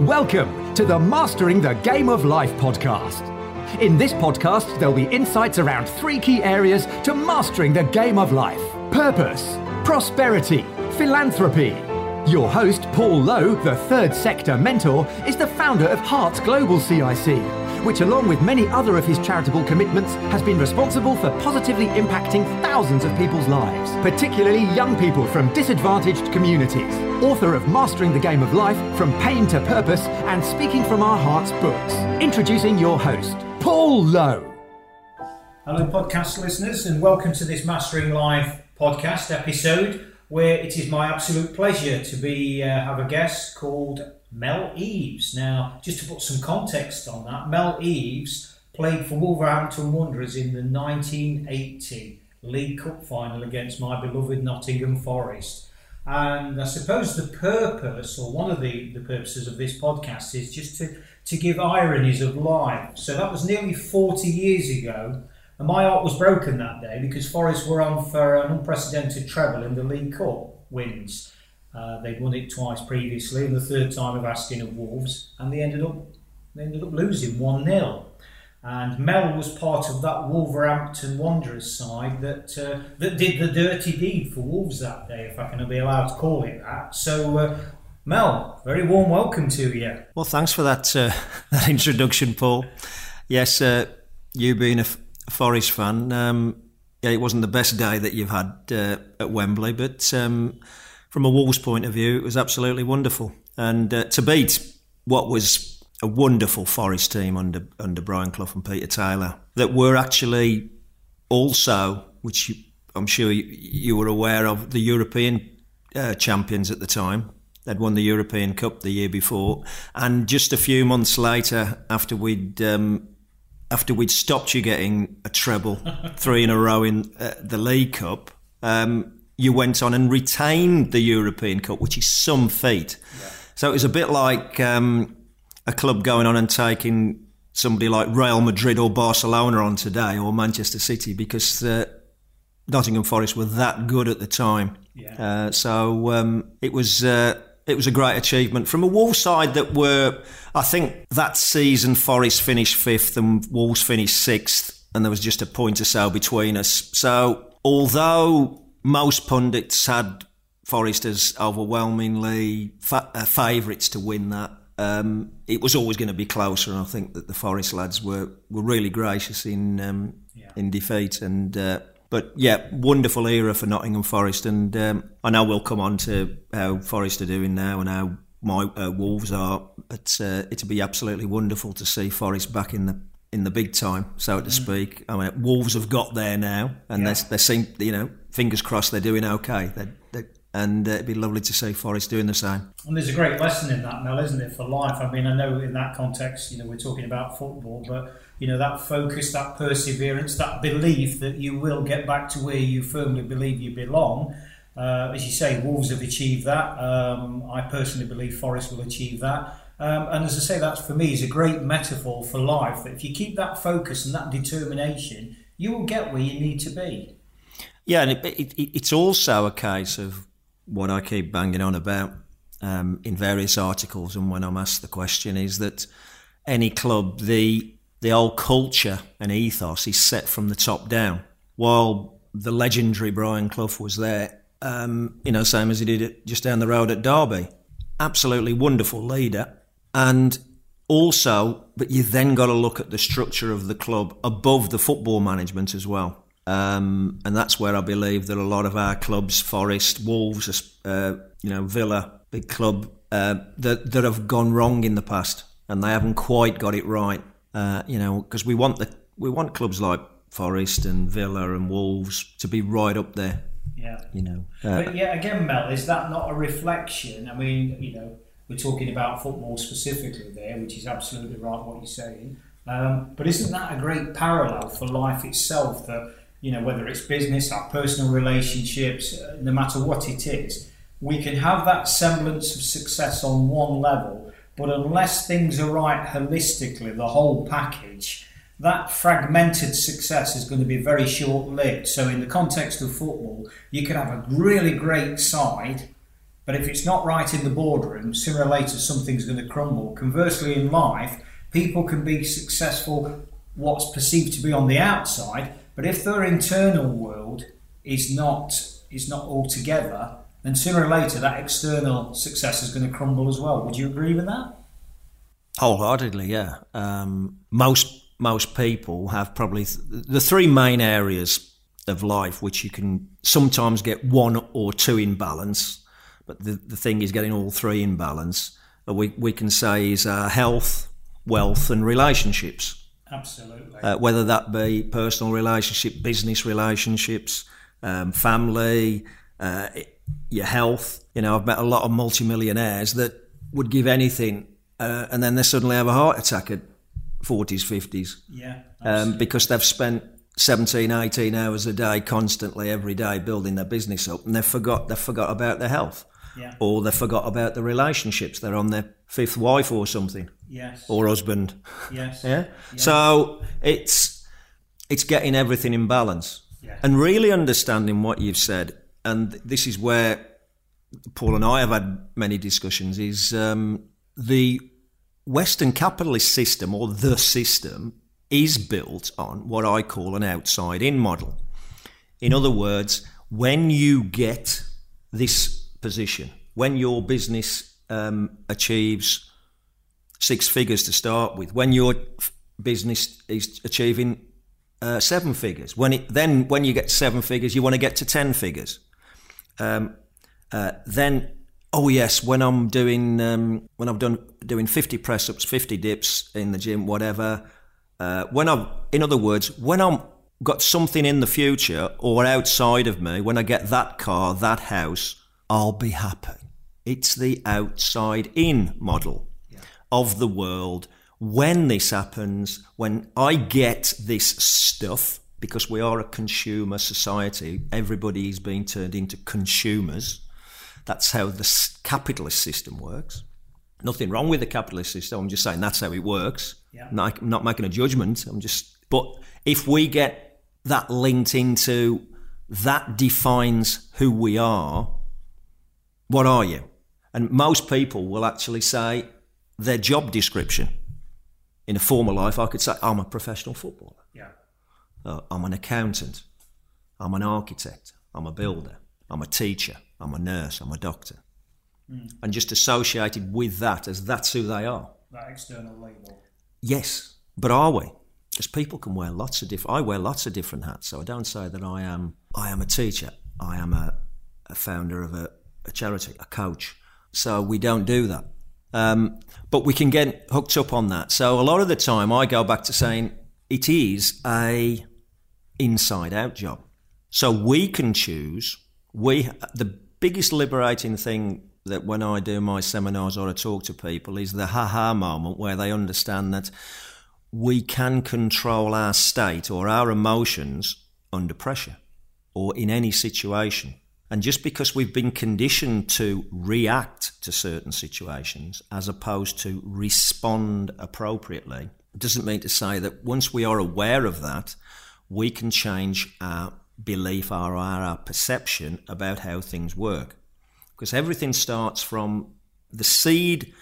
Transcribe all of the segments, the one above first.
Welcome to the Mastering the Game of Life podcast. In this podcast, there'll be insights around three key areas to mastering the game of life purpose, prosperity, philanthropy. Your host, Paul Lowe, the third sector mentor, is the founder of Hearts Global CIC, which, along with many other of his charitable commitments, has been responsible for positively impacting thousands of people's lives, particularly young people from disadvantaged communities. Author of Mastering the Game of Life From Pain to Purpose and Speaking from Our Hearts books. Introducing your host, Paul Lowe. Hello, podcast listeners, and welcome to this Mastering Life podcast episode where it is my absolute pleasure to be uh, have a guest called Mel Eves. Now, just to put some context on that, Mel Eves played for Wolverhampton Wanderers in the 1980 League Cup final against my beloved Nottingham Forest. And I suppose the purpose, or one of the, the purposes of this podcast, is just to, to give ironies of life. So that was nearly 40 years ago. And my heart was broken that day because Forest were on for an unprecedented treble in the League Cup wins. Uh, they'd won it twice previously, and the third time of asking of Wolves, and they ended up they ended up losing one 0 And Mel was part of that Wolverhampton Wanderers side that uh, that did the dirty deed for Wolves that day, if I can be allowed to call it that. So. Uh, Mel, very warm welcome to you. Well, thanks for that uh, that introduction, Paul. Yes, uh, you being a, Forest fan, um, yeah, it wasn't the best day that you've had uh, at Wembley, but um, from a Wolves point of view, it was absolutely wonderful. And uh, to beat what was a wonderful Forest team under under Brian Clough and Peter Taylor, that were actually also, which you, I'm sure you, you, were aware of, the European uh, champions at the time. They'd won the European Cup the year before, and just a few months later, after we'd um, after we'd stopped you getting a treble, three in a row in uh, the League Cup, um, you went on and retained the European Cup, which is some feat. Yeah. So it was a bit like um, a club going on and taking somebody like Real Madrid or Barcelona on today or Manchester City because uh, Nottingham Forest were that good at the time. Yeah. Uh, so um, it was. Uh, it was a great achievement from a Wolves side that were, I think, that season Forest finished fifth and Wolves finished sixth, and there was just a point or so between us. So although most pundits had Forest as overwhelmingly fa- uh, favourites to win that. Um, it was always going to be closer, and I think that the Forest lads were, were really gracious in um, yeah. in defeat. And uh, but yeah, wonderful era for Nottingham Forest, and um, I know we'll come on to how Forest are doing now and how my uh, Wolves are. But uh, it'll be absolutely wonderful to see Forest back in the in the big time, so to mm. speak. I mean, Wolves have got there now, and yeah. they, they seem, you know, fingers crossed they're doing okay. They're, they're, and uh, it'd be lovely to see Forest doing the same. And there's a great lesson in that, Mel, isn't it, for life? I mean, I know in that context, you know, we're talking about football, but you know that focus, that perseverance, that belief that you will get back to where you firmly believe you belong. Uh, as you say, Wolves have achieved that. Um, I personally believe Forest will achieve that. Um, and as I say, that for me is a great metaphor for life. That if you keep that focus and that determination, you will get where you need to be. Yeah, and it, it, it's also a case of what I keep banging on about um, in various articles, and when I'm asked the question, is that any club, the the old culture and ethos is set from the top down. While the legendary Brian Clough was there, um, you know, same as he did it just down the road at Derby. Absolutely wonderful leader, and also, but you then got to look at the structure of the club above the football management as well. Um, and that's where I believe that a lot of our clubs, Forest, Wolves, uh, you know, Villa, big club, uh, that that have gone wrong in the past, and they haven't quite got it right. Uh, you know, because we want the we want clubs like Forest and Villa and Wolves to be right up there. Yeah, you know. Uh, but yeah, again, Mel, is that not a reflection? I mean, you know, we're talking about football specifically there, which is absolutely right what you're saying. Um, but isn't that a great parallel for life itself? That you know, whether it's business, our personal relationships, uh, no matter what it is, we can have that semblance of success on one level, but unless things are right holistically, the whole package, that fragmented success is going to be very short lived. So, in the context of football, you can have a really great side, But if it's not right in the boardroom, sooner or later something's going to crumble. Conversely, in life, people can be successful what's perceived to be on the outside, but if their internal world is not is not all together, then sooner or later that external success is going to crumble as well. Would you agree with that? Wholeheartedly, yeah. Um, most most people have probably th- the three main areas of life which you can sometimes get one or two in balance, but the, the thing is getting all three in balance. We we can say is uh, health, wealth, and relationships. Absolutely. Uh, whether that be personal relationship, business relationships, um, family, uh, your health. You know, I've met a lot of multimillionaires that would give anything, uh, and then they suddenly have a heart attack at 40s, 50s. Yeah. Um, because they've spent 17, 18 hours a day constantly every day building their business up and they forgot they forgot about their health. Yeah. Or they forgot about the relationships. They're on their fifth wife or something. Yes. Or husband. yes. Yeah. So it's it's getting everything in balance Yeah. and really understanding what you've said. And this is where Paul and I have had many discussions. Is um, the Western capitalist system or the system is built on what I call an outside in model. In other words, when you get this position, when your business um, achieves six figures to start with, when your business is achieving uh, seven figures, when it then when you get seven figures, you want to get to ten figures. Um, uh, then, oh yes, when I'm doing um, when I've done doing fifty press ups, fifty dips in the gym, whatever. Uh, when I've, in other words, when I'm got something in the future or outside of me, when I get that car, that house, I'll be happy. It's the outside in model of the world. When this happens, when I get this stuff, because we are a consumer society, everybody is being turned into consumers. That's how the capitalist system works. Nothing wrong with the capitalist system. I'm just saying that's how it works. Yeah. Not, I'm not making a judgment. I'm just. But if we get that linked into that defines who we are, what are you? And most people will actually say their job description. In a former life, I could say, I'm a professional footballer. Yeah. Uh, I'm an accountant. I'm an architect. I'm a builder. I'm a teacher. I'm a nurse. I'm a doctor. And just associated with that as that's who they are. That external label. Yes, but are we? Because people can wear lots of different. I wear lots of different hats, so I don't say that I am. I am a teacher. I am a, a founder of a, a charity, a coach. So we don't do that. Um, but we can get hooked up on that. So a lot of the time, I go back to saying it is a inside out job. So we can choose. We the biggest liberating thing that when I do my seminars or I talk to people is the ha-ha moment where they understand that we can control our state or our emotions under pressure or in any situation. And just because we've been conditioned to react to certain situations as opposed to respond appropriately, doesn't mean to say that once we are aware of that, we can change our belief or our perception about how things work. Because everything starts from the seed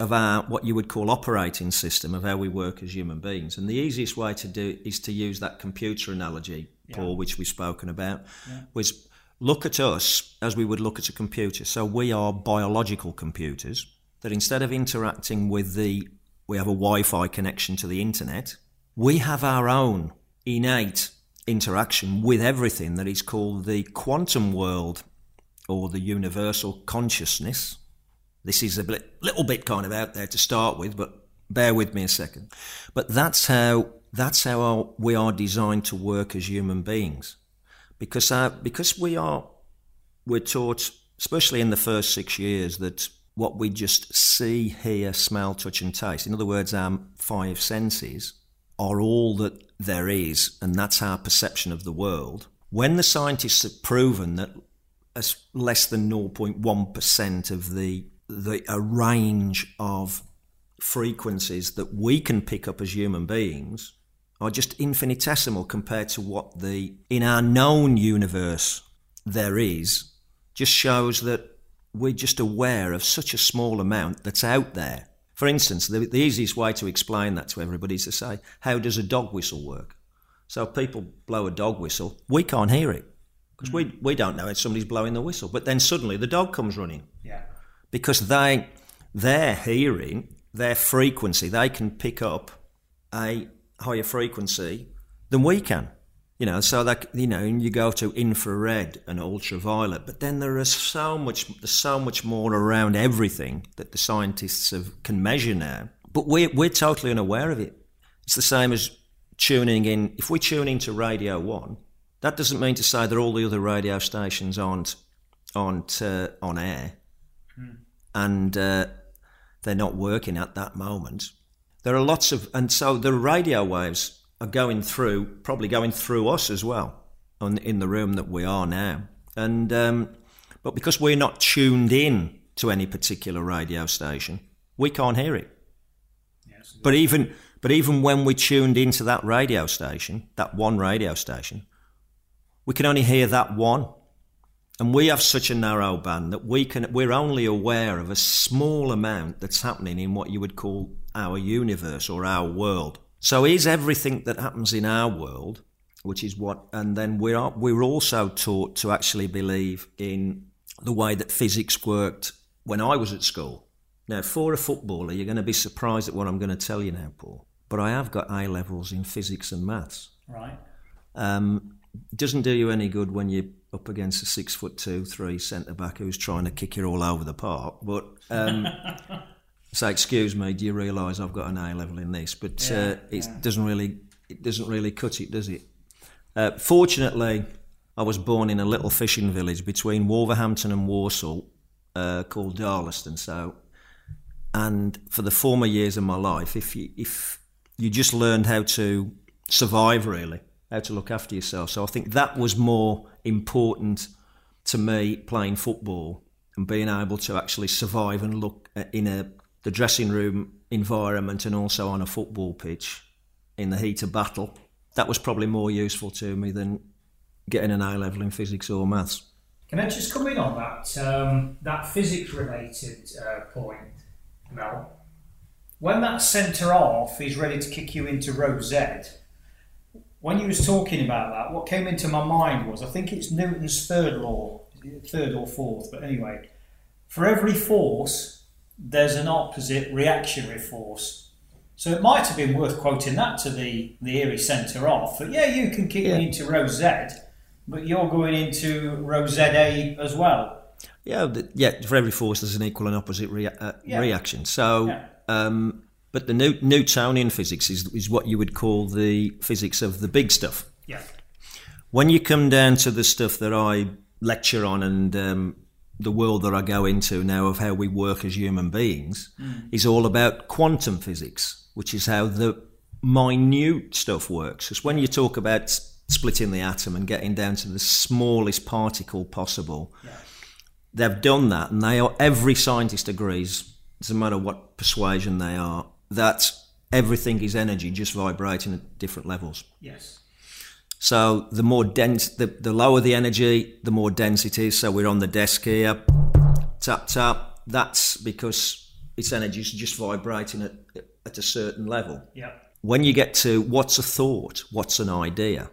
of our what you would call operating system of how we work as human beings. And the easiest way to do is to use that computer analogy, Paul, which we've spoken about, was look at us as we would look at a computer. So we are biological computers that instead of interacting with the we have a Wi-Fi connection to the internet, we have our own innate interaction with everything that is called the quantum world or the universal consciousness. This is a little bit kind of out there to start with, but bear with me a second. But that's how that's how our, we are designed to work as human beings, because our, because we are we're taught, especially in the first six years, that what we just see, hear, smell, touch, and taste. In other words, our five senses are all that there is, and that's our perception of the world. When the scientists have proven that as less than 0.1% of the, the a range of frequencies that we can pick up as human beings are just infinitesimal compared to what the in our known universe there is just shows that we're just aware of such a small amount that's out there. For instance, the, the easiest way to explain that to everybody is to say, how does a dog whistle work? So people blow a dog whistle, we can't hear it because we, we don't know if somebody's blowing the whistle. But then suddenly the dog comes running Yeah. because they their hearing, their frequency, they can pick up a higher frequency than we can. You know, so that you know, you go to infrared and ultraviolet, but then there is so much, there's so much more around everything that the scientists have, can measure now. But we're we're totally unaware of it. It's the same as tuning in. If we tune into Radio One, that doesn't mean to say that all the other radio stations aren't aren't uh, on air, and uh, they're not working at that moment. There are lots of, and so the radio waves are going through, probably going through us as well, on, in the room that we are now. And um, but because we're not tuned in to any particular radio station, we can't hear it. Yes. But even but even when we tuned into that radio station, that one radio station, we can only hear that one. And we have such a narrow band that we can we're only aware of a small amount that's happening in what you would call our universe or our world. So is everything that happens in our world, which is what and then we're we're also taught to actually believe in the way that physics worked when I was at school. Now, for a footballer, you're going to be surprised at what I'm going to tell you now, Paul. But I have got A levels in physics and maths. Right. Um, doesn't do you any good when you're up against a six foot two, three centre back who's trying to kick you all over the park. But um, say, excuse me, do you realise I've got an A level in this? But Yeah, uh, it yeah. doesn't really, it doesn't really cut it, does it? Uh, fortunately, I was born in a little fishing village between Wolverhampton and Walsall uh, called Darlaston. So, and for the former years of my life, if you if you just learned how to survive, really, how to look after yourself. So I think that was more important to me playing football and being able to actually survive and look in a the dressing room environment and also on a football pitch in the heat of battle. That was probably more useful to me than getting an A level in physics or maths. Can I just come in on that um, that physics related uh, point, Mel? When that centre off is ready to kick you into row Z, when you was talking about that, what came into my mind was I think it's Newton's third law, third or fourth, but anyway, for every force there's an opposite reactionary force. So it might have been worth quoting that to the the Erie centre off. But yeah, you can kick Yeah. me into row Z, but you're going into row ZA as well. Yeah, yeah. For every force, there's an equal and opposite rea- uh, Yeah. reaction. So, Yeah. um, but the New- Newtonian physics is is what you would call the physics of the big stuff. Yeah. When you come down to the stuff that I lecture on and um, the world that I go into now of how we work as human beings mm. is all about quantum physics, which is how the minute stuff works. Because when you talk about splitting the atom and getting down to the smallest particle possible, they've done that, and they are, every scientist agrees, doesn't matter what persuasion they are, that everything is energy, just vibrating at different levels. Yes. So the more dense, the, the lower the energy, the more dense it is. So we're on the desk here, tap tap. That's because its energy is just vibrating at, at a certain level. Yeah. When you get to what's a thought, what's an idea,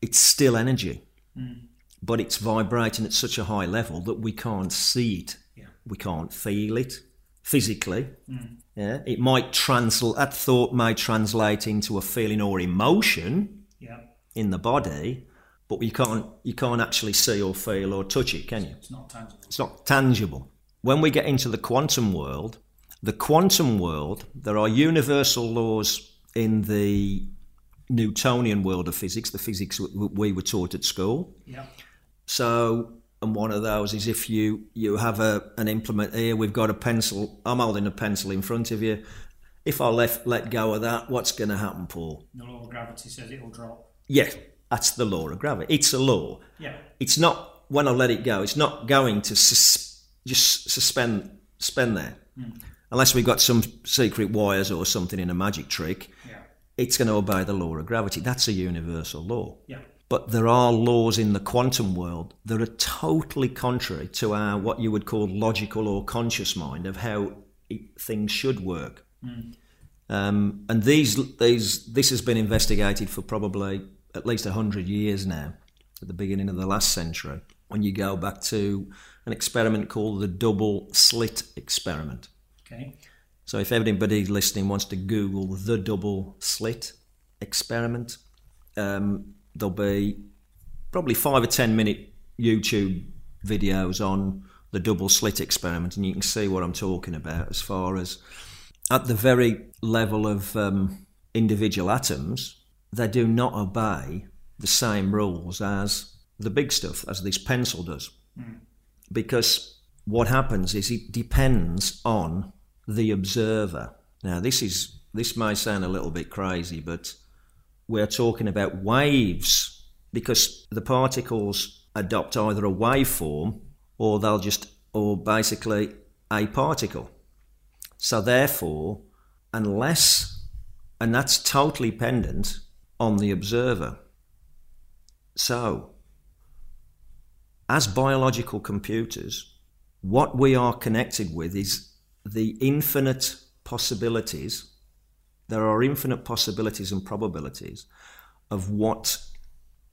it's still energy, mm. but it's vibrating at such a high level that we can't see it, Yeah. we can't feel it physically. Mm. Yeah, it might translate. That thought may translate into a feeling or emotion Yeah. In the body, but you can't you can't actually see or feel or touch it, can you? It's not tangible. It's not tangible. When we get into the quantum world, the quantum world, there are universal laws in the Newtonian world of physics, the physics we were taught at school. Yeah. So, and one of those is if you you have a an implement here, we've got a pencil. I'm holding a pencil in front of you. If I left let go of that, what's going to happen, Paul? The law of gravity says it will drop. Yeah, that's the law of gravity. It's a law. Yeah. It's not when I let it go. It's not going to sus- just suspend suspend there, unless we've got some secret wires or something in a magic trick. Yeah. It's going to obey the law of gravity. That's a universal law. Yeah. But there are laws in the quantum world that are totally contrary to our what you would call logical or conscious mind of how it, things should work. Um, and these, these, this has been investigated for probably at least 100 years now, at the beginning of the last century, when you go back to an experiment called the double slit experiment. Okay. So if anybody listening wants to Google the double slit experiment, um, there'll be probably five or ten minute YouTube videos on the double slit experiment, and you can see what I'm talking about as far as at the very level of um, individual atoms, they do not obey the same rules as the big stuff, as this pencil does. Hmm. Because what happens is it depends on the observer. Now, this is this may sound a little bit crazy, but we're talking about waves because the particles adopt either a waveform or they'll just or basically a particle. So therefore, unless and that's totally dependent on the observer. So, as biological computers, what we are connected with is the infinite possibilities. There are infinite possibilities and probabilities of what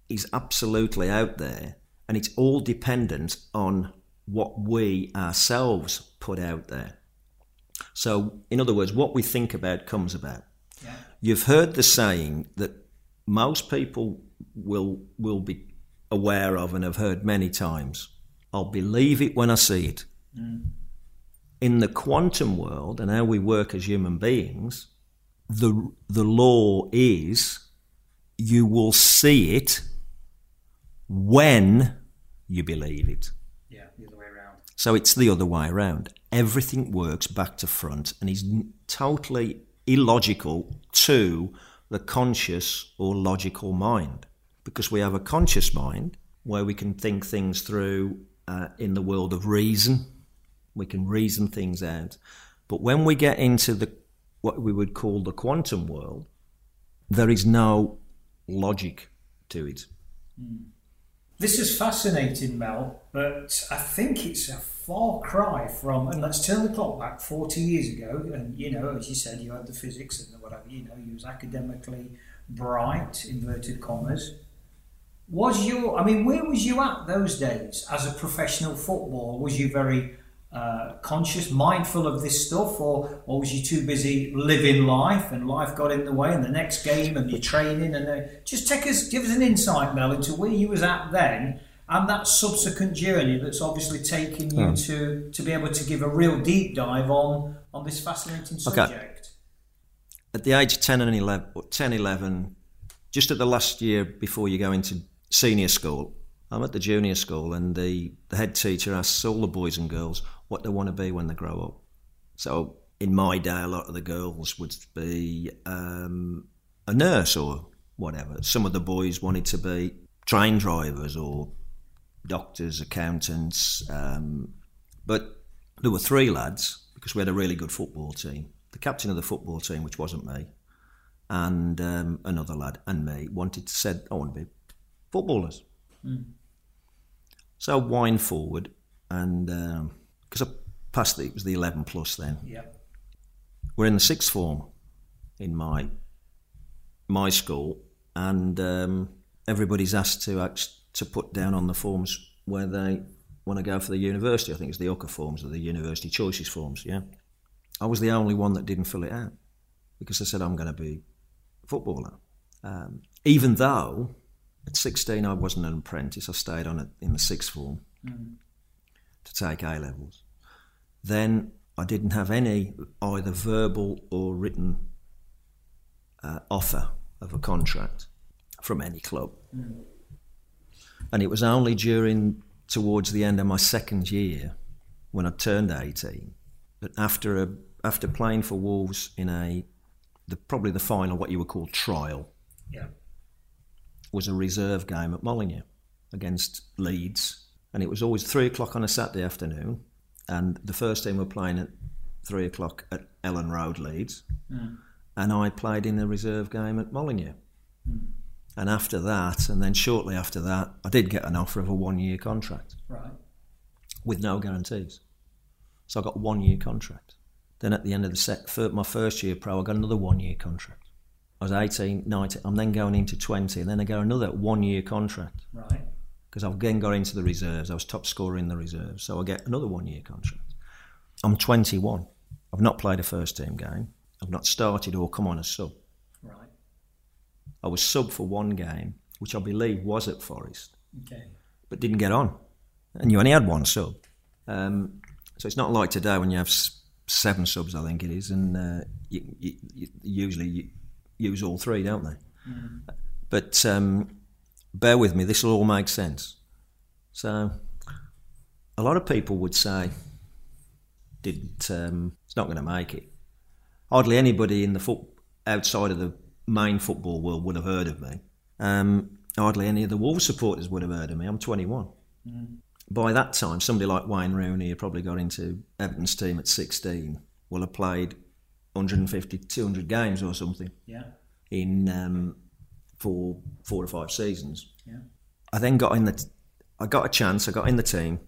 is absolutely out there, and it's all dependent on what we ourselves put out there. So, in other words, what we think about comes about. Yeah. You've heard the saying that most people will will be aware of and have heard many times. I'll believe it when I see it. Mm. In the quantum world and how we work as human beings, the the law is you will see it when you believe it. Yeah, the other way around. So it's the other way around. Everything works back to front and is totally illogical to the conscious or logical mind. Because we have a conscious mind where we can think things through uh, in the world of reason. We can reason things out. But when we get into the what we would call the quantum world, there is no logic to it. This is fascinating, Mel, but I think it's a far cry from, and let's turn the clock back 40 years ago, and you know, as you said, you had the physics and the whatever, you know, you was academically bright, inverted commas. Was your, I mean, where was you at those days as a professional footballer? Was you very uh, conscious, mindful of this stuff, or, or was you too busy living life and life got in the way and the next game and your training? And uh, just take us, give us an insight, Mel, into where you was at then and that subsequent journey that's obviously taken you to, to be able to give a real deep dive on, on this fascinating Okay. subject. at the age of 10 and 11, 10, 11, just at the last year before you go into senior school, I'm at the junior school and the, the head teacher asks all the boys and girls what they want to be when they grow up. So in my day, a lot of the girls would be um, a nurse or whatever. Some of the boys wanted to be train drivers or doctors, accountants. Um, but there were three lads because we had a really good football team. The captain of the football team, which wasn't me, and um, another lad and me wanted to said, "I want to be footballers." So I wind forward, and because I passed, the, it was the eleven plus then. Yeah. We're in the sixth form in my my school, and um, everybody's asked to act, to put down on the forms where they want to go for the university. I think it's the UCA forms or the university choices forms. Yeah, I was the only one that didn't fill it out because I said I'm going to be a footballer. Um, even though at 16 I wasn't an apprentice, I stayed on it in the sixth form to take A levels. Then I didn't have any either verbal or written uh, offer of a contract from any club. And it was only during towards the end of my second year when I turned 18 that after a after playing for Wolves in a the, probably the final what you would call trial Yeah. Was a reserve game at Molyneux against Leeds, and it was always three o'clock on a Saturday afternoon, and the first team were playing at three o'clock at Elland Road, Leeds, hmm. and I played in the reserve game at Molyneux. Hmm. And after that, and then shortly after that, I did get an offer of a one year contract Right. with no guarantees. So I got one year contract. Then at the end of the sec, my first year pro, I got another one year contract. I was 18, 19, I'm then going into 20, and then I got another one year contract Right. because I've then got into the reserves. I was top scorer in the reserves, so I get another one year contract. I'm 21. I've not played a first team game. I've not started or come on as sub. Right. I was sub for one game, which I believe was at Forest, Okay. but didn't get on. And you only had one sub. Um, so it's not like today when you have seven subs, I think it is, and uh, you, you, you usually you use all three, don't they? But um, bear with me, this will all make sense. So a lot of people would say, didn't, um, it's not going to make it. Hardly anybody in the foot outside of the main football world would have heard of me. Um, hardly any of the Wolves supporters would have heard of me. I'm 21. By that time, somebody like Wayne Rooney, who probably got into Everton's team at 16, will have played 150, 200 games or something Yeah. in um, for four or five seasons. Yeah. I then got in the, I got a chance. I got in the team,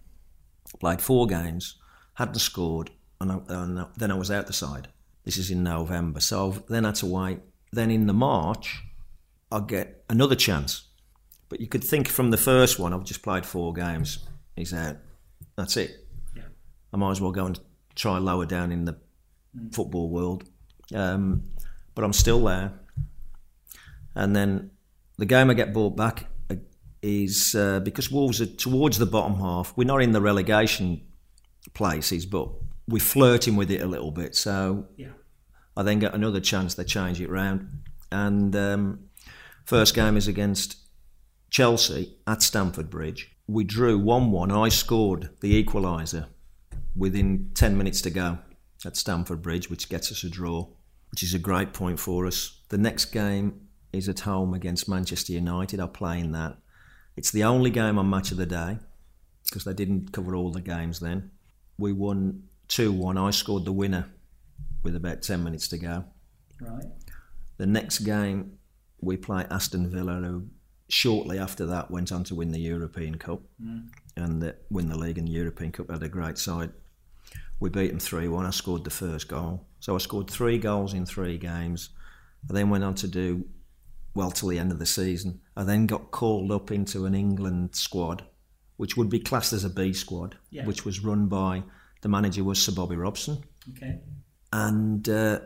played four games, hadn't scored, and, I, and then I was out the side. This is in November, so I've then had to wait. Then in the March, I get another chance. But you could think from the first one, I've just played four games. He's out. That's it. Yeah. I might as well go and try lower down in the football world. Um, but I'm still there. And then the game I get brought back uh, is uh, because Wolves are towards the bottom half. We're not in the relegation places, but we're flirting with it a little bit. So Yeah. I then get another chance. They change it round, and um, first game is against Chelsea at Stamford Bridge. We drew one-one. I scored the equaliser within ten minutes to go at Stamford Bridge, which gets us a draw, which is a great point for us. The next game is at home against Manchester United. I'll play in that. It's the only game on Match of the Day because they didn't cover all the games then. We won 2 1. I scored the winner with about 10 minutes to go. Right. The next game, we play Aston Villa, who shortly after that went on to win the European Cup mm. and the, win the league and the European Cup. Had a great side. We beat them 3 1. I scored the first goal. So I scored three goals in three games. I then went on to do well till the end of the season. I then got called up into an England squad, which would be classed as a B squad, Yeah. which was run by the manager was Sir Bobby Robson Okay. and uh,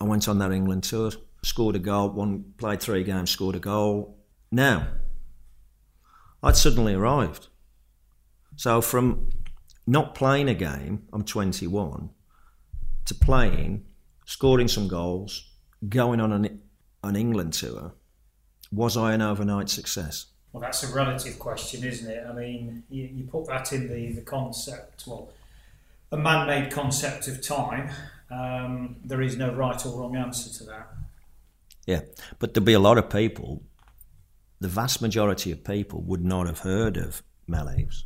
I went on that England tour, scored a goal, one played three games, scored a goal. Now, I'd suddenly arrived. So from not playing a game, I'm 21, to playing, scoring some goals, going on an, an England tour, was I an overnight success? Well, that's a relative question, isn't it? I mean, you, you put that in the, the concept, well, a man made concept of time. Um, there is no right or wrong answer to that. Yeah, but there'll be a lot of people, the vast majority of people would not have heard of Mel Eves.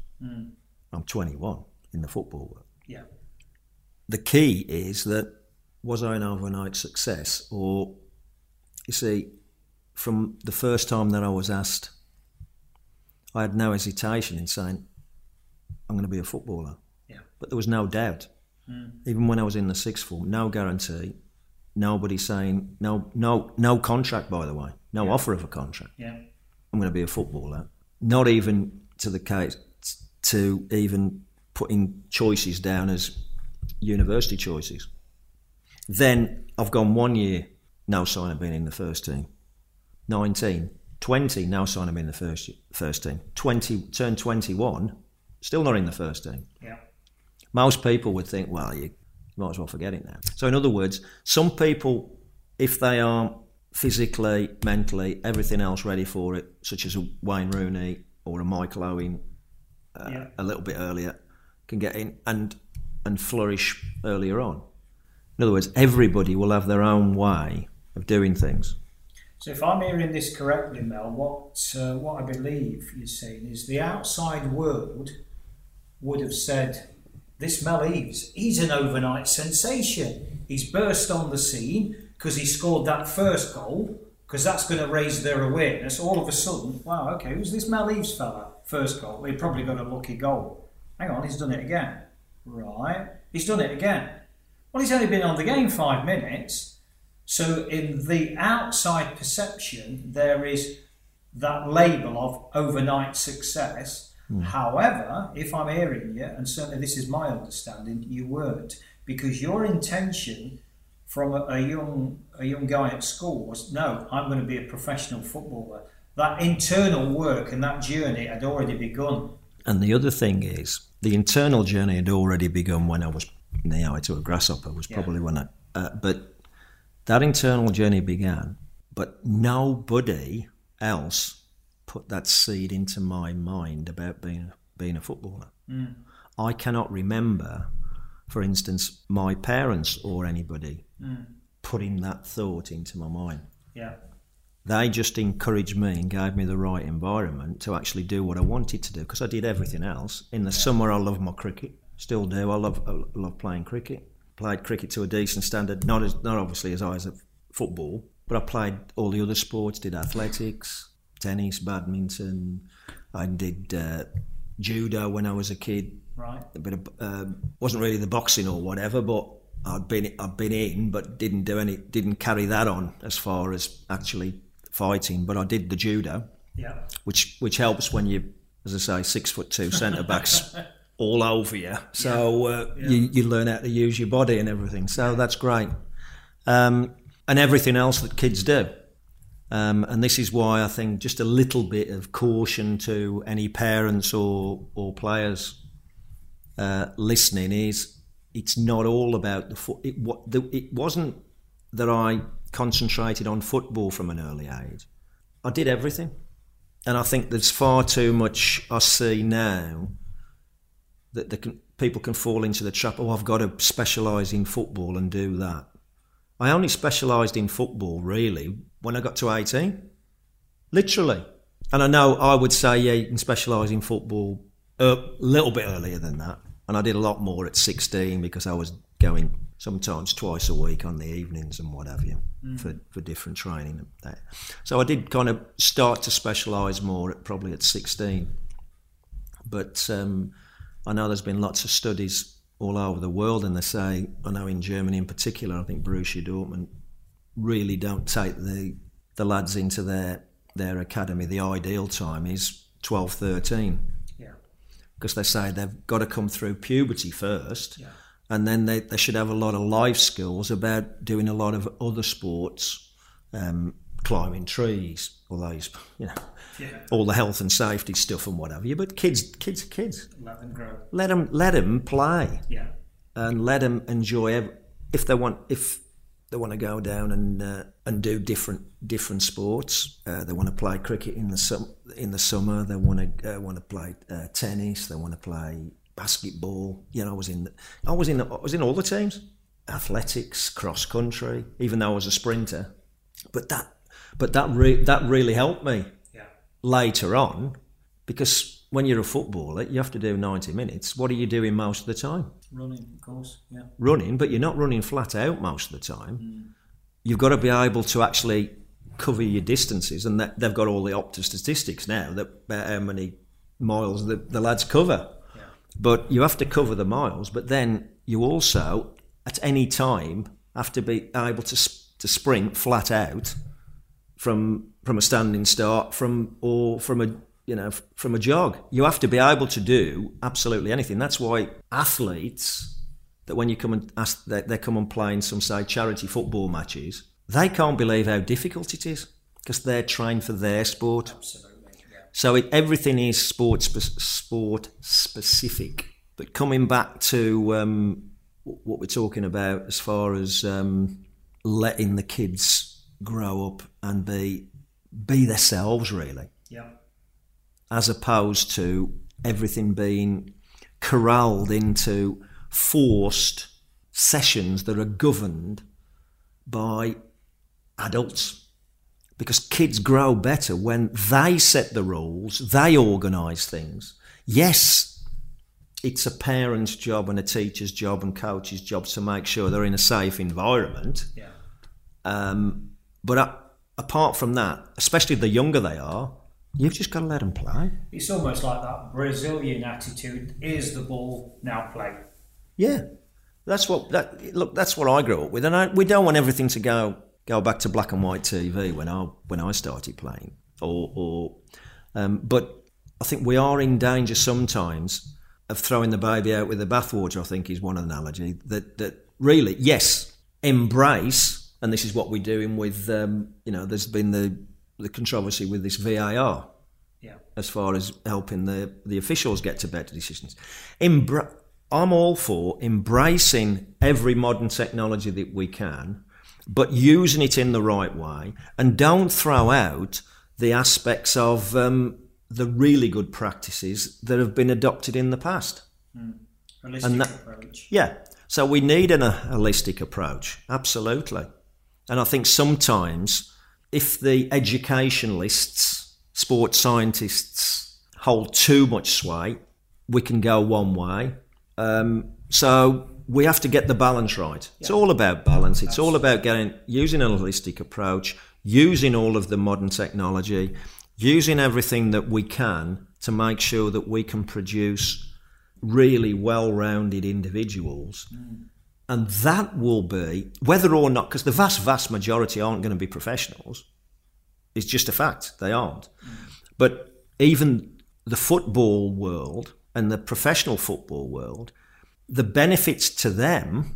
I'm 21 in the football world. Yeah. The key is that was I an overnight success? Or, you see, from the first time that I was asked, I had no hesitation in saying, I'm going to be a footballer. Yeah. But there was no doubt. Hmm. Even when I was in the sixth form, no guarantee, nobody saying, no, no, no contract, by the way, no offer of a contract. Yeah. I'm going to be a footballer. Not even to the case to even putting choices down as university choices. Then I've gone one year, no sign of being in the first team. 19, 20, no sign of being in the first first team. 20, turn 21, still not in the first team. Yeah. Most people would think, well, you might as well forget it now. So, in other words, some people, if they are physically, mentally, everything else ready for it, such as a Wayne Rooney or a Michael Owen uh, Yeah. a little bit earlier, can get in and and flourish earlier on. In other words, everybody will have their own way of doing things. So, if I'm hearing this correctly, Mel, what uh, what I believe you're saying is the outside world would have said, "This Mel Eves, he's an overnight sensation. He's burst on the scene because he scored that first goal because that's going to raise their awareness. All of a sudden, wow, okay, who's this Mel Eves fella? First goal, he probably got a lucky goal. Hang on, he's done it again. Right, he's done it again. Well, he's only been on the game five minutes. So, in the outside perception, there is that label of overnight success. Mm. However, if I'm hearing you, and certainly this is my understanding, you weren't, because your intention from a, a, young a young guy at school was no, I'm going to be a professional footballer. That internal work and that journey had already begun. And the other thing is, the internal journey had already begun when I was high to a grasshopper. Was probably yeah. when I, uh, but that internal journey began. But nobody else put that seed into my mind about being being a footballer. Mm. I cannot remember, for instance, my parents or anybody mm. putting that thought into my mind. Yeah. They just encouraged me and gave me the right environment to actually do what I wanted to do because I did everything else. In the yeah. summer, I love my cricket, still do. I love I love playing cricket. Played cricket to a decent standard, not as not obviously as high as football, but I played all the other sports. Did athletics, tennis, badminton. I did uh, judo when I was a kid. Right. A bit of um, wasn't really the boxing or whatever, but I'd been I'd been in, but didn't do any didn't carry that on as far as actually fighting. But I did the judo. Yeah. Which which helps when you, as I say, six foot two centre backs all over you. So uh, yeah. You, you learn how to use your body and everything. So that's great. Um, and everything else that kids do. Um, and this is why I think just a little bit of caution to any parents or or players uh, listening is it's not all about the foot. It, the, it wasn't that I concentrated on football from an early age. I did everything, and I think there's far too much I see now that can, people can fall into the trap. Oh, I've got to specialise in football and do that. I only specialised in football really when I got to 18. Literally. And I know I would say, yeah, you can specialise in football a little bit earlier than that. And I did a lot more at 16 because I was going sometimes twice a week on the evenings and what have you mm. for, for different training. So I did kind of start to specialise more at probably at 16. But um, I know there's been lots of studies all over the world, and they say, I know in Germany in particular, I think Borussia Dortmund really don't take the the lads into their their academy. The ideal time is 12, 13. Yeah. Because they say they've got to come through puberty first. Yeah. And then they, they should have a lot of life skills about doing a lot of other sports, um, climbing trees, all those, you know, yeah. all the health and safety stuff and whatever. Yeah, but kids, kids are kids. Let them grow. Let them, let them play. Yeah. And let them enjoy. if they want, if they want to go down and uh, and do different different sports. Uh, they want to play cricket in the sum, in the summer. They want to uh, want to play uh, tennis. They want to play basketball. You know, I was in I was in I was in all the teams, athletics, cross country. Even though I was a sprinter, but that but that re- that really helped me yeah. later on because when you're a footballer, you have to do 90 minutes. What are you doing most of the time? Running, of course, yeah. Running, but you're not running flat out most of the time. Mm. You've got to be able to actually cover your distances, and they've got all the Opta statistics now that about how many miles the, the lads cover. But you have to cover the miles, but then you also, at any time, have to be able to to sprint flat out from from a standing start, from or from a you know, from a jog. You have to be able to do absolutely anything. That's why athletes that when you come and ask, they, they come and play in some say charity football matches, they can't believe how difficult it is because they're trained for their sport. Absolutely. So it, everything is sport spe- sport specific. But coming back to um, what we're talking about as far as um, letting the kids grow up and be be themselves, really. Yeah as opposed to everything being corralled into forced sessions that are governed by adults. Because kids grow better when they set the rules, they organise things. Yes, it's a parent's job and a teacher's job and coach's job to make sure they're in a safe environment. Yeah. Um, but I, apart from that, especially the younger they are, you've just got to let them play. It's almost like that Brazilian attitude: "Is the ball now play?" Yeah, that's what that look. That's what I grew up with, and I, we don't want everything to go go back to black and white TV when I when I started playing, or, or um, but I think we are in danger sometimes of throwing the baby out with the bathwater. I think is one analogy that that really yes, embrace, and this is what we're doing with um, you know. There's been the the controversy with this VAR. Yeah. As far as helping the, the officials get to better decisions, Embra- I'm all for embracing every modern technology that we can, but using it in the right way, and don't throw out the aspects of um, the really good practices that have been adopted in the past. Holistic And that- approach. Yeah. So we need an, a holistic approach, absolutely. And I think sometimes if the educationalists, sports scientists hold too much sway, we can go one way. Um, so we have to get the balance right. It's all about balance. It's all about getting using a holistic approach, using all of the modern technology, using everything that we can to make sure that we can produce really well-rounded individuals. Mm. And that will be, whether or not, because the vast, vast majority aren't going to be professionals. It's just a fact, they aren't. Mm. But even the football world and the professional football world, the benefits to them,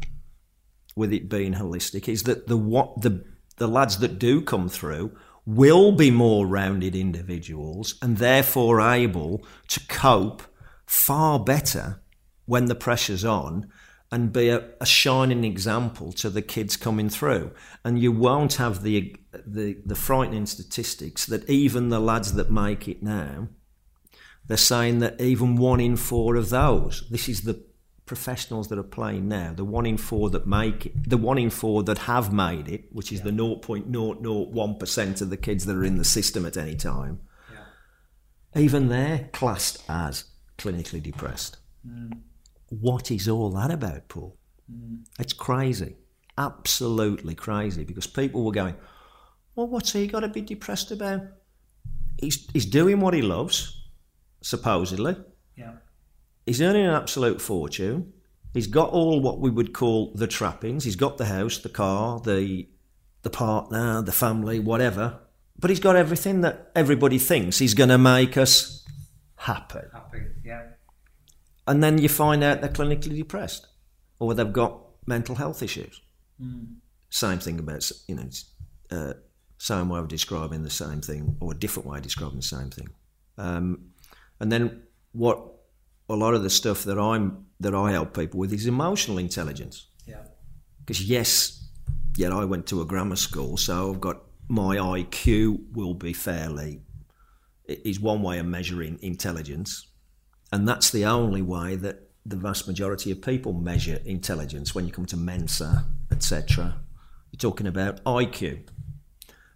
with it being holistic, is that the what the the lads that do come through will be more rounded individuals and therefore able to cope far better when the pressure's on and be a, a shining example to the kids coming through. And you won't have the, the the frightening statistics that even the lads that make it now, they're saying that even one in four of those, this is the professionals that are playing now, the one in four that make it, the one in four that have made it, which is the 0.001% of the kids that are in the system at any time, even they're classed as clinically depressed. Mm. What is all that about, Paul? Mm. It's crazy. Absolutely crazy because people were going, well, what's he got to be depressed about? He's, he's doing what he loves, supposedly. Yeah. He's earning an absolute fortune. He's got all what we would call the trappings. He's got the house, the car, the the partner, the family, whatever. But he's got everything that everybody thinks he's going to make us happy. Happy. Yeah. And then you find out they're clinically depressed or they've got mental health issues. Same thing about, you know, uh, same way of describing the same thing or a different way of describing the same thing. Um, and then what a lot of the stuff that I'm that I help people with is emotional intelligence. Yeah. Because yes, yet I went to a grammar school, so I've got my IQ will be fairly is one way of measuring intelligence, and that's the only way that the vast majority of people measure intelligence. When you come to Mensa, etc., you're talking about IQ.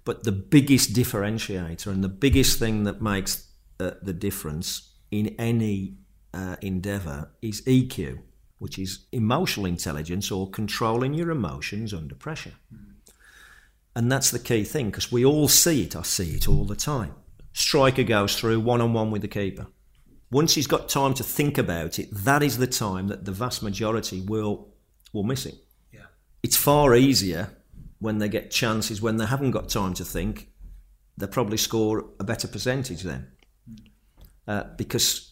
But the biggest differentiator and the biggest thing that makes uh, the difference in any uh, endeavour is EQ, which is emotional intelligence or controlling your emotions under pressure. And that's the key thing because we all see it. I see it all the time. Striker goes through one on one with the keeper. Once he's got time to think about it, that is the time that the vast majority will will miss it. Yeah. It's far easier when they get chances when they haven't got time to think. They probably score a better percentage then, uh, because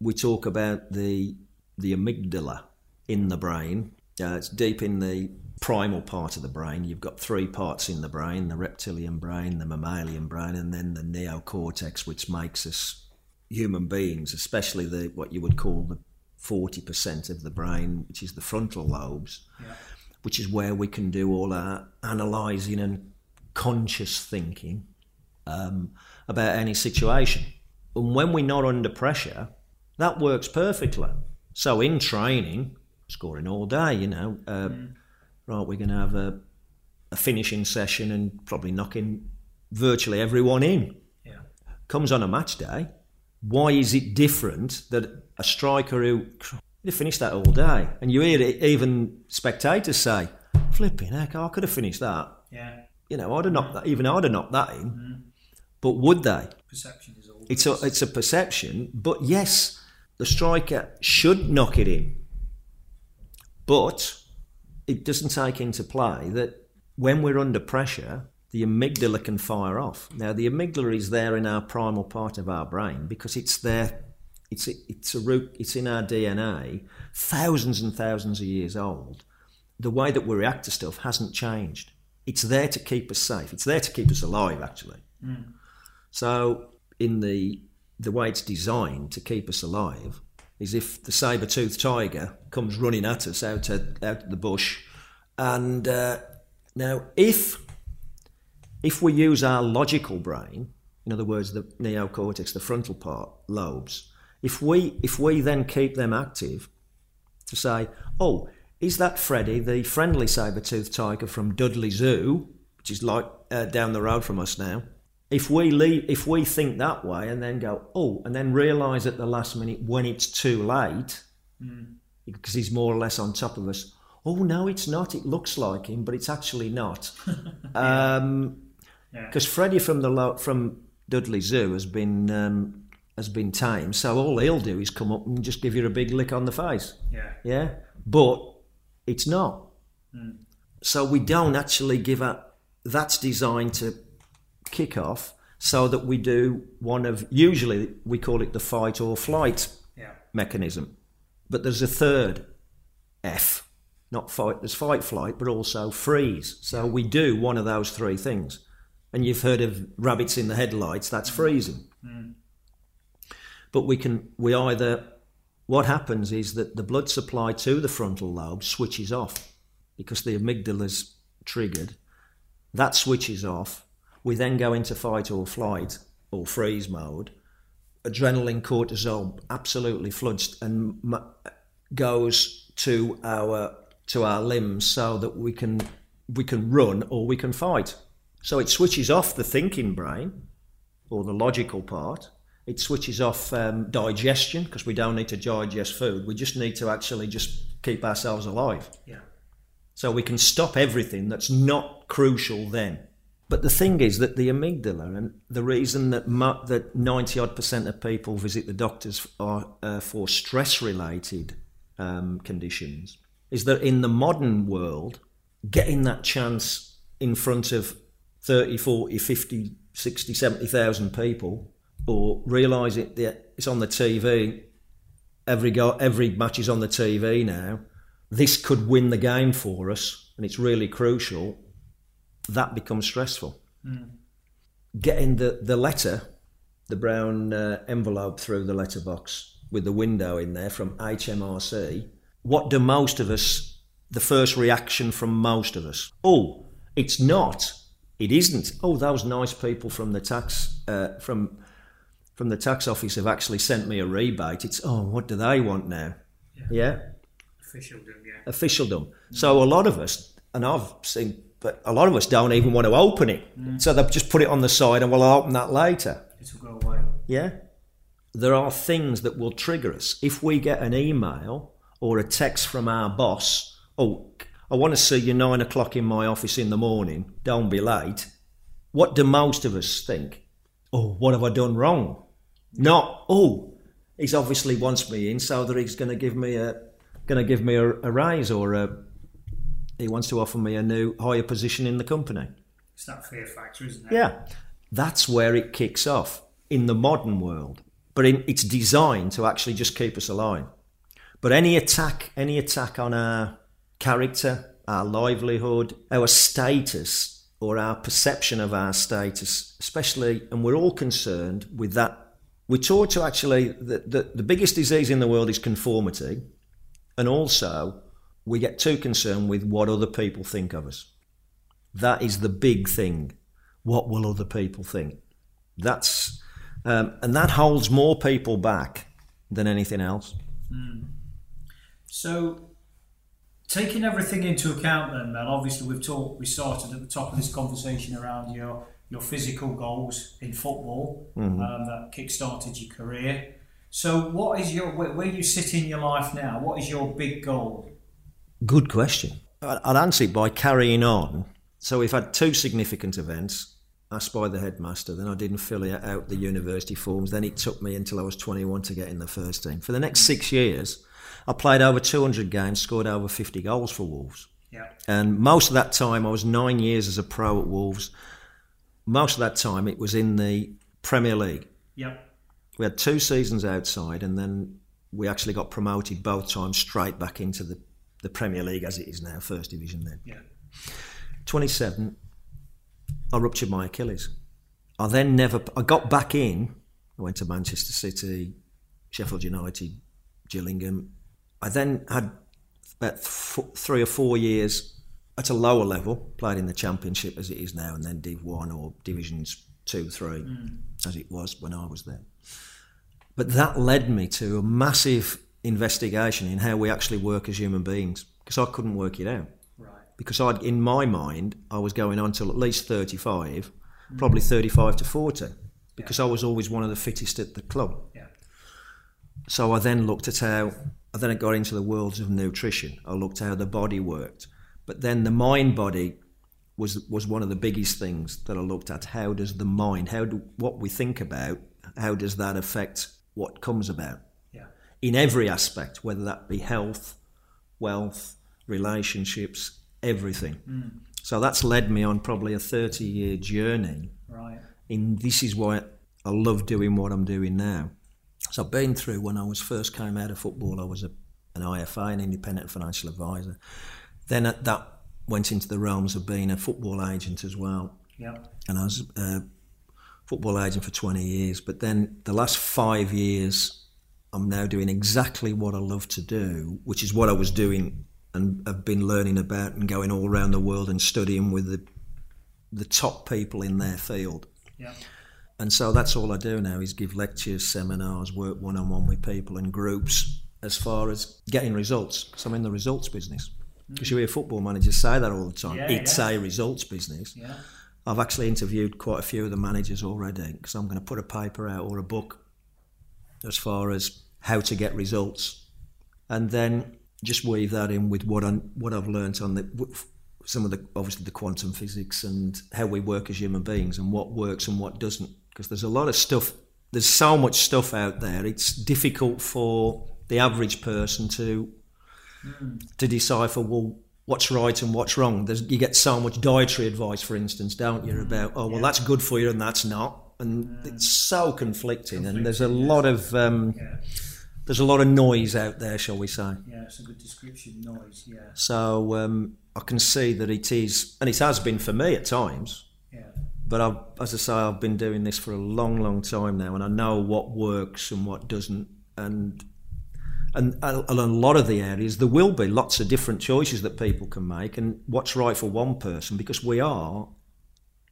we talk about the the amygdala in the brain. Uh, it's deep in the primal part of the brain. You've got three parts in the brain: the reptilian brain, the mammalian brain, and then the neocortex, which makes us human beings, especially the what you would call the forty percent of the brain, which is the frontal lobes, Yeah. which is where we can do all our analysing and conscious thinking um, about any situation. And when we're not under pressure, that works perfectly. So in training, scoring all day, you know, uh, right, we're going to have a, a finishing session and probably knocking virtually everyone in Yeah. comes on a match day, why is it different that a striker who you finished that all day, and you hear it, even spectators say, "Flipping heck, I could have finished that." Yeah. you know, I'd have knocked that, even I'd have knocked that in. But would they? Perception is all. It's a, it's a perception, but yes, the striker should knock it in. But it doesn't take into play that when we're under pressure, the amygdala can fire off. Now, the amygdala is there in our primal part of our brain because it's there. It's a, it's a root. It's in our DNA, thousands and thousands of years old. The way that we react to stuff hasn't changed. It's there to keep us safe. It's there to keep us alive, actually. Mm. So, in the the way it's designed to keep us alive is if the saber-toothed tiger comes running at us out of, out of the bush, and uh, now if if we use our logical brain, in other words, the neocortex, the frontal part lobes, if we if we then keep them active to say, oh, is that Freddy, the friendly saber-toothed tiger from Dudley Zoo, which is like uh, down the road from us now? If we leave, if we think that way and then go, oh, and then realise at the last minute when it's too late, because he's more or less on top of us. Oh no, it's not. It looks like him, but it's actually not. um, Yeah. because Freddie from the from Dudley Zoo has been um, has been tamed, so all he'll do is come up and just give you a big lick on the face. Yeah. Yeah, but it's not. So we don't actually give up. That's designed to kick off so that we do one of usually we call it the fight or flight Yeah. mechanism, but there's a third F, not fight. There's fight, flight, but also freeze. So we do one of those three things. And you've heard of rabbits in the headlights. That's freezing. Mm. But we can we either what happens is that the blood supply to the frontal lobe switches off because the amygdala's triggered. That switches off. We then go into fight or flight or freeze mode. Adrenaline, cortisol absolutely floods and m- goes to our to our limbs so that we can we can run or we can fight. So it switches off the thinking brain or the logical part. It switches off um, digestion because we don't need to digest food. We just need to actually just keep ourselves alive. Yeah. So we can stop everything that's not crucial then. But the thing is that the amygdala, and the reason that mu- that ninety odd percent of people visit the doctors are uh, for stress-related um, conditions, is that in the modern world, getting that chance in front of 30, 40, 50, 60, 70,000 people, or realise it that it's on the TV, every go, every match is on the TV now. This could win the game for us, and it's really crucial. That becomes stressful. Getting the, the letter, the brown uh, envelope through the letterbox with the window in there from HMRC. What do most of us? The first reaction from most of us. Oh, it's not. It isn't. Oh, those nice people from the tax uh, from from the tax office have actually sent me a rebate. It's oh, what do they want now? Yeah, Official do, yeah. officialdom. So a lot of us, and I've seen, but a lot of us don't even want to open it. Mm. So they've just put it on the side, and we'll open that later. It'll go away. Yeah. There are things that will trigger us. If we get an email or a text from our boss, oh, I want to see you nine o'clock in my office in the morning, don't be late. What do most of us think? Oh, what have I done wrong? Not, oh, he's obviously wants me in so that he's going to give me a going to give me a, a raise or a, he wants to offer me a new higher position in the company. It's that fear factor, isn't it? Yeah, that's where it kicks off in the modern world. But in, it's designed to actually just keep us alive. But any attack, any attack on our character, our livelihood, our status, or our perception of our status, especially, and we're all concerned with that. We're taught to actually, the, the, the biggest disease in the world is conformity. And also, we get too concerned with what other people think of us. That is the big thing. What will other people think? That's um, and that holds more people back than anything else. So, taking everything into account, then, Mel. Obviously, we've talked. We started at the top of this conversation around your your physical goals in football um, that kick-started your career. So, what is your where, where you sit in your life now? What is your big goal? Good question. I- I'd answer it by carrying on so we've had two significant events. Asked by the headmaster, then I didn't fill out the university forms. Then it took me until I was 21 to get in the first team. For the next six years, I played over 200 games, scored over 50 goals for Wolves. Yeah. And most of that time, I was nine years as a pro at Wolves. Most of that time, it was in the Premier League. Yep. We had two seasons outside, and then we actually got promoted both times straight back into the, the Premier League as it is now, First Division then. Yeah. 27, I ruptured my Achilles. I then never, I got back in. I went to Manchester City, Sheffield United, Gillingham. I then had about th- three or four years at a lower level, played in the Championship as it is now, and then Div 1 or Divisions 2, 3, mm. as it was when I was there. But that led me to a massive investigation in how we actually work as human beings, because I couldn't work it out Right. because I'd, in my mind, I was going on till at least 35, mm. probably 35 to 40, because yeah. I was always one of the fittest at the club. Yeah. So I then looked at how, I then got into the worlds of nutrition. I looked at how the body worked. But then the mind body was, was one of the biggest things that I looked at. How does the mind, how do, what we think about, how does that affect what comes about? In every aspect, whether that be health, wealth, relationships, everything. Mm. So that's led me on probably a 30 year journey. Right. In this is why I love doing what I'm doing now. So I've been through when I was first came out of football, I was a, an IFA, an independent financial advisor. Then at that went into the realms of being a football agent as well. Yeah. And I was a football agent for 20 years. But then the last five years, I'm now doing exactly what I love to do, which is what I was doing and have been learning about and going all around the world and studying with the the top people in their field. Yeah. And so that's all I do now is give lectures, seminars, work one on one with people and groups as far as getting results. Because I'm in the results business. Because mm. you hear football managers say that all the time. Yeah, it's yeah. a results business. Yeah. I've actually interviewed quite a few of the managers already because I'm going to put a paper out or a book as far as how to get results. And then just weave that in with what I what I've learned on the some of the obviously the quantum physics and how we work as human beings and what works and what doesn't because there's a lot of stuff there's so much stuff out there it's difficult for the average person to mm. to decipher well what's right and what's wrong there's, you get so much dietary advice for instance don't you about oh well yeah. that's good for you and that's not and it's so conflicting, and there's a lot of um, there's a lot of noise out there, shall we say? Yeah, it's a good description. Noise, yeah. So um, I can see that it is, and it has been for me at times. Yeah. But I've, as I say, I've been doing this for a long, long time now, and I know what works and what doesn't, and and, and a lot of the areas there will be lots of different choices that people can make, and what's right for one person because we are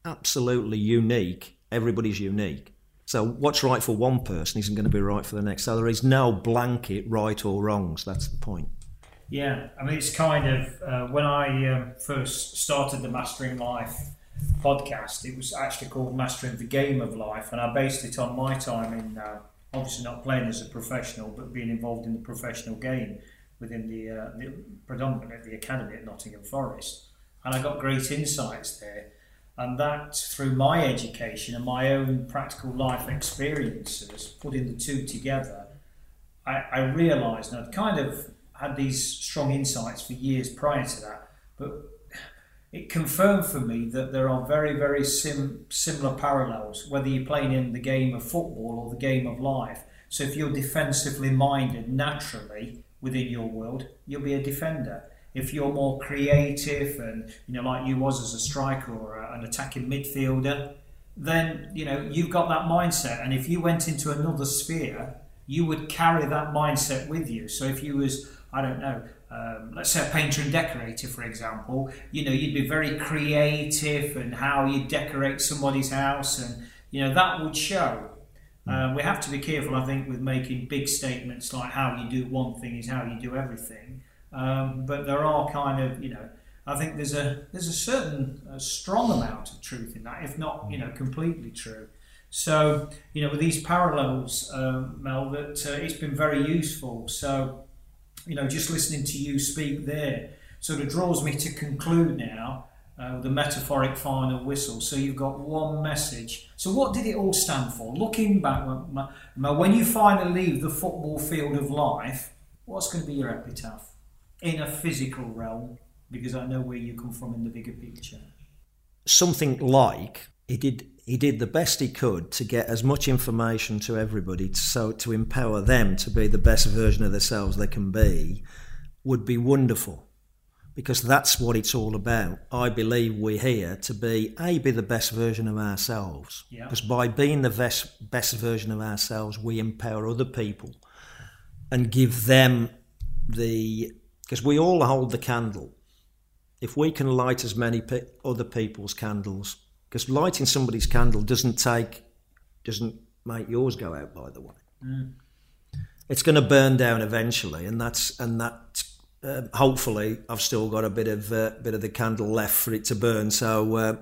absolutely unique. Everybody's unique. So what's right for one person isn't going to be right for the next. So there is no blanket right or wrongs. That's the point. Yeah, I mean, it's kind of uh, when I um, first started the Mastering Life podcast, it was actually called Mastering the Game of Life, and I based it on my time in uh, obviously not playing as a professional, but being involved in the professional game within the, uh, the predominantly the academy at Nottingham Forest, and I got great insights there and that through my education and my own practical life experiences, putting the two together, I, I realised, and I'd kind of had these strong insights for years prior to that, but it confirmed for me that there are very, very sim- similar parallels, whether you're playing in the game of football or the game of life. So if you're defensively minded naturally within your world, you'll be a defender if you're more creative and you know like you was as a striker or an attacking midfielder then you know you've got that mindset. And if you went into another sphere you would carry that mindset with you. So if you was i don't know um, let's say a painter and decorator for example you know you'd be very creative and how you decorate somebody's house and you know that would show. Uh, we have to be careful i think with making big statements like how you do one thing is how you do everything um, but there are kind of, you know, I think there's a there's a certain a strong amount of truth in that, if not, you know, completely true. So, you know, with these parallels, um, Mel, that uh, it's been very useful. So, you know, just listening to you speak there sort of draws me to conclude now uh, the metaphoric final whistle. So you've got one message. So what did it all stand for? Looking back, when you finally leave the football field of life, what's going to be your epitaph in a physical realm? Because I know where you come from in the bigger picture. Something like he did. He did the best he could to get as much information to everybody, so to empower them to be the best version of themselves they can be, would be wonderful because that's what it's all about. I believe we're here to be a be the best version of ourselves. Yeah. Because by being the best best version of ourselves, we empower other people and give them the because we all hold the candle. If we can light as many pe- other people's candles, because lighting somebody's candle doesn't take doesn't make yours go out. By the way, mm. it's going to burn down eventually, and that's and that uh, hopefully I've still got a bit of uh, bit of the candle left for it to burn, so uh,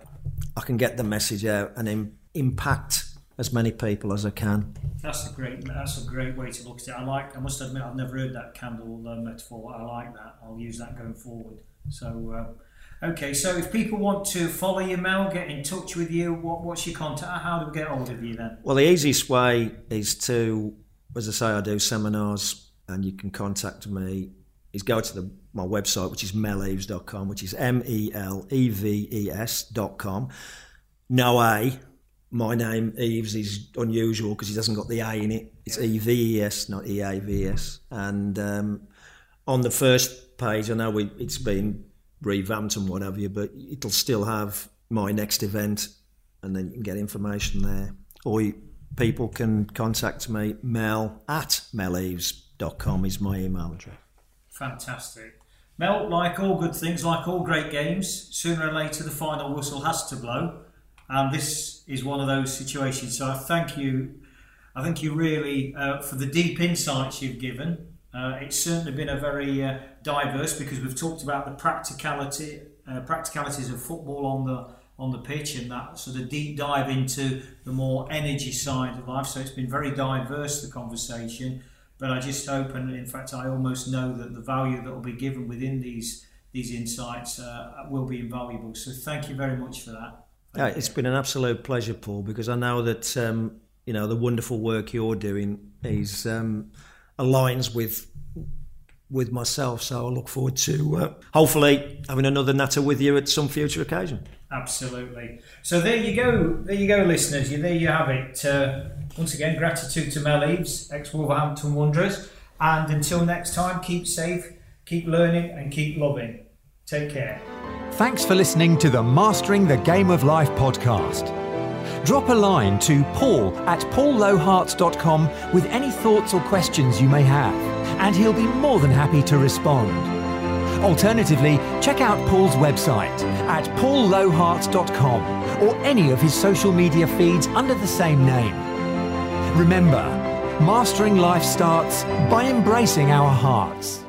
I can get the message out and Im- impact as many people as I can. That's a great that's a great way to look at it. I like. I must admit, I've never heard that candle uh, metaphor. I like that. I'll use that going forward. So. Uh, okay, so if people want to follow you, Mel, get in touch with you, what, what's your contact? How do we get hold of you then? Well, the easiest way is to, as I say, I do seminars, and you can contact me is go to the, my website, which is meleves.com, which is M E L E V E S.com. No A. My name, Eves, is unusual because he doesn't got the A in it. It's E V E S, not E A V S. And um, on the first page, I know we, it's been revamped and what have you, but it'll still have my next event, and then you can get information there. Or you, people can contact me, mel at meleves.com is my email address. Fantastic. Mel, like all good things, like all great games, sooner or later the final whistle has to blow. And this is one of those situations. So I thank you. I thank you really uh, for the deep insights you've given. Uh, it's certainly been a very uh, diverse because we've talked about the practicality, uh, practicalities of football on the on the pitch and that sort of deep dive into the more energy side of life. So it's been very diverse the conversation. But I just hope, and in fact, I almost know that the value that will be given within these these insights uh, will be invaluable. So thank you very much for that. Yeah, it's been an absolute pleasure, Paul, because I know that um, you know the wonderful work you're doing is um, aligns with with myself. So I look forward to uh, hopefully having another natter with you at some future occasion. Absolutely. So there you go. There you go, listeners. You there you have it. Uh, once again, gratitude to Mel Eves, ex Wolverhampton Wanderers. And until next time, keep safe, keep learning, and keep loving. Take care. Thanks for listening to the Mastering the Game of Life podcast. Drop a line to paul at paulloharts.com with any thoughts or questions you may have, and he'll be more than happy to respond. Alternatively, check out Paul's website at paulloharts.com or any of his social media feeds under the same name. Remember, mastering life starts by embracing our hearts.